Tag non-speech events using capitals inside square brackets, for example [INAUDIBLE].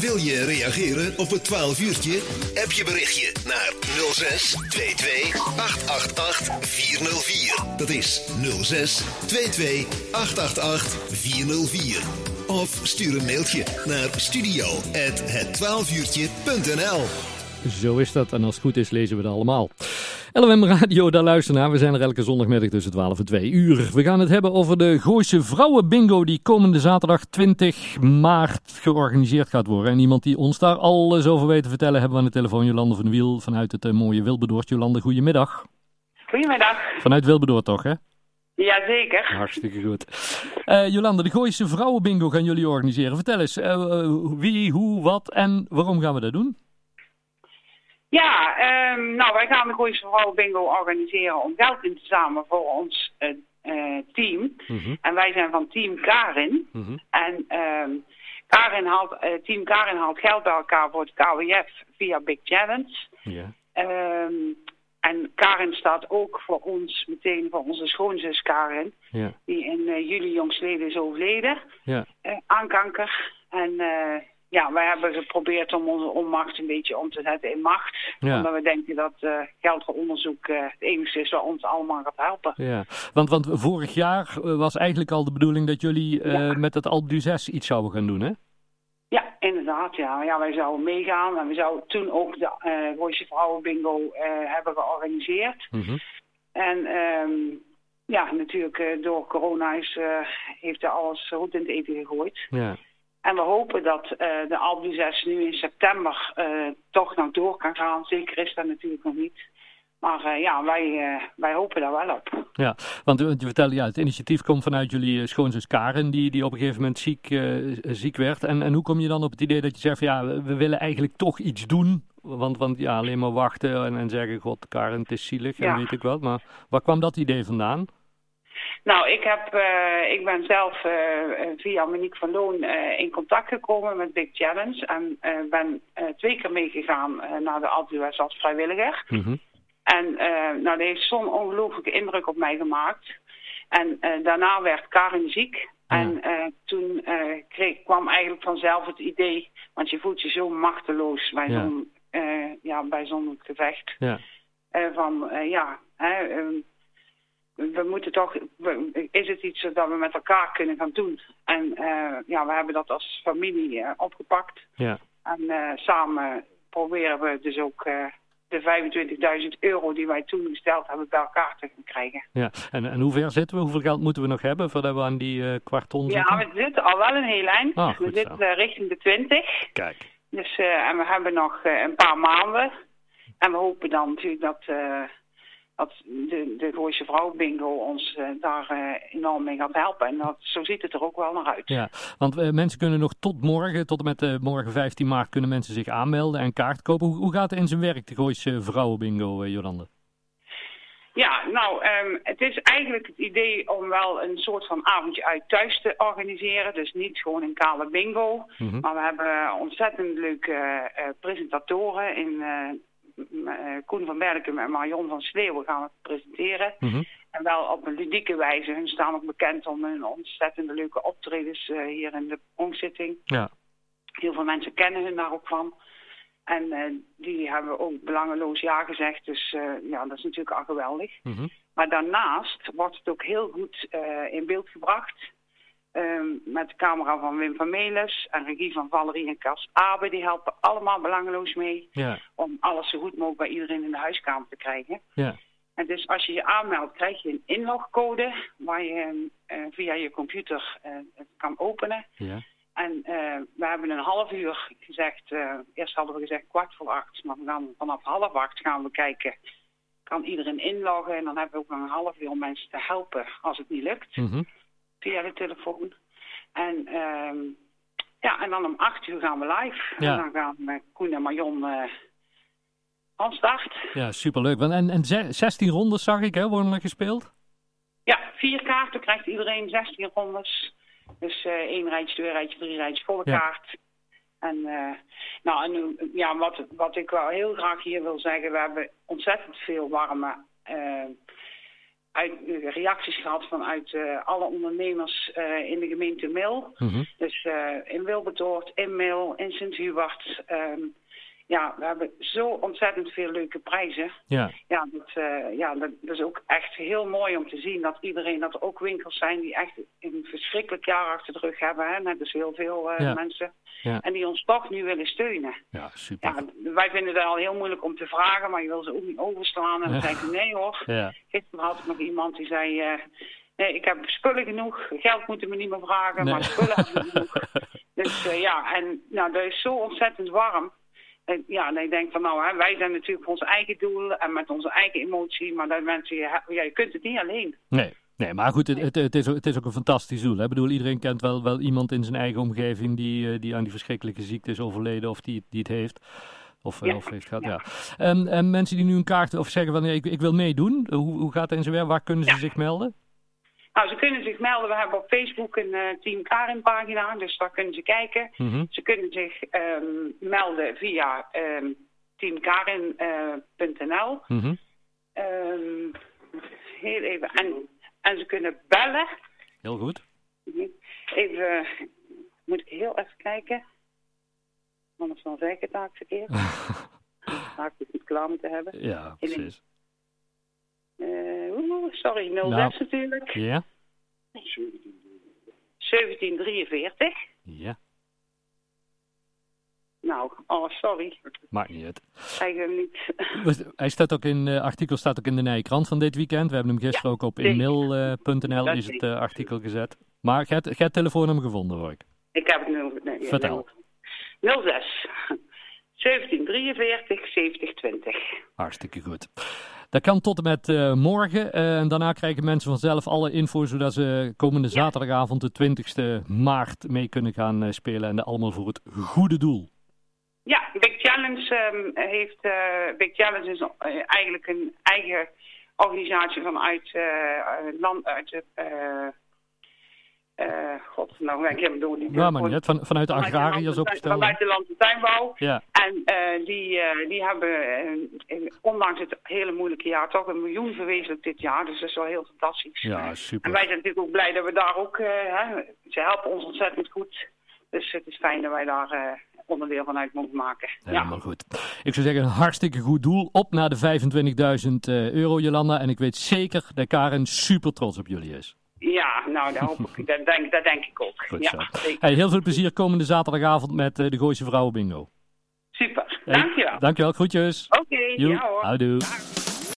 Wil je reageren op het 12 uurtje? App je berichtje naar 06 22 888 404. Dat is 06 22 888 404. Of stuur een mailtje naar studio@het12uurtje.nl. Zo is dat. En als het goed is, lezen we het allemaal. LWM Radio, daar luisteren naar. We zijn er elke zondagmiddag tussen 12 en 2 uur. We gaan het hebben over de Gooise Vrouwenbingo die komende zaterdag 20 maart georganiseerd gaat worden. En iemand die ons daar alles over weet te vertellen hebben we aan de telefoon. Jolande van de Wiel vanuit het eh, mooie Wilberdoord. Jolande, goedemiddag. Goedemiddag. Vanuit Wilberdoord toch, hè? Jazeker. Hartstikke goed. Eh, Jolande, de Gooise Vrouwenbingo gaan jullie organiseren. Vertel eens, eh, wie, hoe, wat en waarom gaan we dat doen? Ja, ehm, nou wij gaan de Gooise Vrouwen Bingo organiseren om geld in te zamelen voor ons eh, eh, team. Mhm, En wij zijn van team Karin. mhm. En ehm, Karin haalt, eh, team Karin haalt geld bij elkaar voor het KWF via Big Challenge. Ja. Ehm, en Karin staat ook voor ons, meteen voor onze schoonzus Karin, die in juli jongstleden is overleden Ja. eh, aan kanker. En eh, ja, wij hebben geprobeerd om onze onmacht een beetje om te zetten in macht. Ja. Omdat we denken dat eh, geld voor onderzoek eh, het enige is wat ons allemaal gaat helpen. Ja, want, want vorig jaar eh, was eigenlijk al de bedoeling dat jullie eh, Ja. met het Alp du 6 iets zouden gaan doen, hè? Ja, inderdaad. Ja. Ja, wij zouden meegaan en we zouden toen ook de eh Gooise Vrouwen Bingo eh, hebben georganiseerd. Mhm. En ehm, ja, natuurlijk eh, door corona is, eh, heeft er alles goed in het eten gegooid. Ja. En we hopen dat eh, de Alpe 6 nu in september eh, toch nog door kan gaan. Zeker is dat natuurlijk nog niet. Maar eh, ja, wij, wij hopen daar wel op. ja, want je vertelde, ja, het initiatief komt vanuit jullie schoonzus Karen, die, die op een gegeven moment ziek, ziek werd. En, en hoe kom je dan op het idee dat je zegt, van, ja, we, we willen eigenlijk toch iets doen? Want, want ja, alleen maar wachten en, en zeggen, god, Karen, het is zielig en Ja. weet ik wat. Maar waar kwam dat idee vandaan? Nou, ik, heb, eh, ik ben zelf eh, eh, via Monique van Loon in contact gekomen met Big Challenge. En ben twee keer meegegaan naar de Alpe als vrijwilliger. Mhm. En nou, dat heeft zo'n ongelooflijke indruk op mij gemaakt. En daarna werd Karin ziek. En toen kreeg, kwam eigenlijk vanzelf het idee, want je voelt je zo machteloos bij Ja. zo'n ja, bij zo'n gevecht. Ja. Van ja, hè, ehm, we moeten toch, we- is het iets dat we met elkaar kunnen gaan doen? En eh, ja, we hebben dat als familie eh, opgepakt. Ja. En eh, samen proberen we dus ook de 25.000 euro die wij toen gesteld hebben bij elkaar te gaan krijgen. ja. En, en hoe ver zitten we? Hoeveel geld moeten we nog hebben voordat we aan die eh kwart ton zitten? Ja, we zitten al wel een heel eind. Ah, we zitten richting de 20. Kijk. Dus, en we hebben nog een paar maanden. En we hopen dan natuurlijk dat, dat de, de Gooise Vrouw Bingo ons eh, daar eh, enorm mee gaat helpen. En dat, zo ziet het er ook wel naar uit. Ja, want eh, mensen kunnen nog tot morgen, tot en met morgen 15 maart, kunnen mensen zich aanmelden en kaart kopen. Hoe, hoe gaat het in zijn werk, de Gooise Vrouwenbingo, eh, Jolande? Ja, nou, ehm, het is eigenlijk het idee om wel een soort van avondje uit thuis te organiseren. Dus niet gewoon een kale bingo. Mhm. Maar we hebben ontzettend leuke presentatoren in Koen van Berken en Marion van Sleeuwen gaan we presenteren. Mhm. En wel op een ludieke wijze. Hun staan ook bekend om hun ontzettend leuke optredens eh, hier in de pronkzitting. Ja, Heel veel mensen kennen hun daar ook van. En eh, die hebben ook belangeloos ja gezegd. Dus eh, ja, dat is natuurlijk al geweldig. Mhm. Maar daarnaast wordt het ook heel goed eh, in beeld gebracht. Ehm, met de camera van Wim van Melis en regie van Valerie en Cas Abe. Die helpen allemaal belangeloos mee ja, om alles zo goed mogelijk bij iedereen in de huiskamer te krijgen. ja, En dus als je je aanmeldt, krijg je een inlogcode waar je eh, via je computer het kan openen. ja, En eh, we hebben een half uur gezegd, eerst hadden we gezegd kwart voor acht, maar we gaan vanaf half acht gaan we kijken, kan iedereen inloggen en dan hebben we ook nog een half uur om mensen te helpen als het niet lukt, Mhm. Via de telefoon. En, ehm, ja, en dan om acht uur gaan we live. Ja. En dan gaan we Koen en Marion eh van start. ja, superleuk. En, en ze- 16 rondes zag ik, hè, worden er gespeeld? Ja, vier kaarten krijgt iedereen, 16 rondes. Dus eh één rijtje, twee rijtje, drie rijtjes, volle Ja. kaart. En, eh, nou, en ja, wat, wat ik wel heel graag hier wil zeggen, we hebben ontzettend veel warme eh, uit, reacties gehad vanuit alle ondernemers in de gemeente Mil. Mhm. Dus in Wilbertoort, in Mil, in Sint-Hubert. ehm, ja, we hebben zo ontzettend veel leuke prijzen. Ja, Ja, dat, eh, ja dat, is ook echt heel mooi om te zien dat iedereen, dat er ook winkels zijn die echt een verschrikkelijk jaar achter de rug hebben. Hè? Net als heel veel eh, Ja. mensen. Ja. En die ons toch nu willen steunen. ja super. Ja, wij vinden het al heel moeilijk om te vragen, maar je wil ze ook niet overslaan. En dan Ja. zeg je nee hoor. Ja, Gisteren had ik nog iemand die zei, eh, nee ik heb spullen genoeg. Geld moeten me niet meer vragen, Nee. maar spullen heb ik [LAUGHS] genoeg. Dus ja, en nou, dat is zo ontzettend warm. En, ja, en ik denk van nou, hè, wij zijn natuurlijk voor ons eigen doel en met onze eigen emotie, maar dat mensen, ja, je kunt het niet alleen. nee. Nee, maar goed, het, het, is, ook- het is ook een fantastisch doel. Hè? Ik bedoel, iedereen kent wel, wel iemand in zijn eigen omgeving die, eh, die aan die verschrikkelijke ziekte is overleden of die, die het heeft. Of, eh, Ja. of heeft gehad, ja. En, en mensen die nu een kaart of zeggen van nee, ik, ik wil meedoen, hoe, hoe gaat het in zijn werk? Waar kunnen ze zich melden? Nou, ze kunnen zich melden. We hebben op Facebook een eh, Team Karin pagina, dus daar kunnen ze kijken. Mhm. Ze kunnen zich ehm, melden via ehm teamkarin.nl. Mhm. Ehm, heel even. En, en ze kunnen bellen. Heel goed. Even, moet ik heel even kijken. Anders dan zeg ik het verkeerd. [LAUGHS] Maak ik het niet klaar moeten hebben. Ja, precies. Eh, sorry, 06 Nou. natuurlijk. Ja? 1743. Ja, Nou, oh sorry. maakt niet uit. Hem niet. Hij staat ook in, eh artikel staat ook in de Nijkrant van dit weekend. We hebben hem gisteren Ja, ook op inmail.nl Dat is het eh, artikel gezet. Maar jij hebt het telefoonnummer gevonden, hoor ik. Ik heb het nu. Nee, ja, Vertel. 06 1743 7020. Hartstikke goed. Dat kan tot en met eh, morgen. eh, en daarna krijgen mensen vanzelf alle info, zodat ze komende zaterdagavond, de 20e maart, mee kunnen gaan eh, spelen. En dat allemaal voor het goede doel. Ja, Big Challenge ehm, heeft. eh, Big Challenge is eigenlijk een eigen organisatie vanuit land. Uit eh God, nou ben ik helemaal door die Ja, maar niet uit. Van, vanuit de agrariërs opgesteld. Vanuit de land- en tuinbouw. Ja, En eh, die, eh, die hebben, ondanks het hele moeilijke jaar, toch een miljoen verwezenlijkt dit jaar. Dus dat is wel heel fantastisch. ja, En super. wij zijn natuurlijk ook blij dat we daar ook, hè, ze helpen ons ontzettend goed. Dus het is fijn dat wij daar onderdeel van uit mogen maken. Helemaal Ja. goed. Ik zou zeggen, een hartstikke goed doel. Op naar de 25.000 eh, euro, Jolanda. En ik weet zeker dat Karen super trots op jullie is. Ja, nou, dat, hoop ik, [LAUGHS] dat, denk, dat denk ik ook. Goed ja. Hey, heel veel plezier komende zaterdagavond met eh, de Gooise Vrouwen Bingo. Super, Hey, dankjewel. Dankjewel, groetjes. Oké, Joe, ja hoor. houdoe. Dag.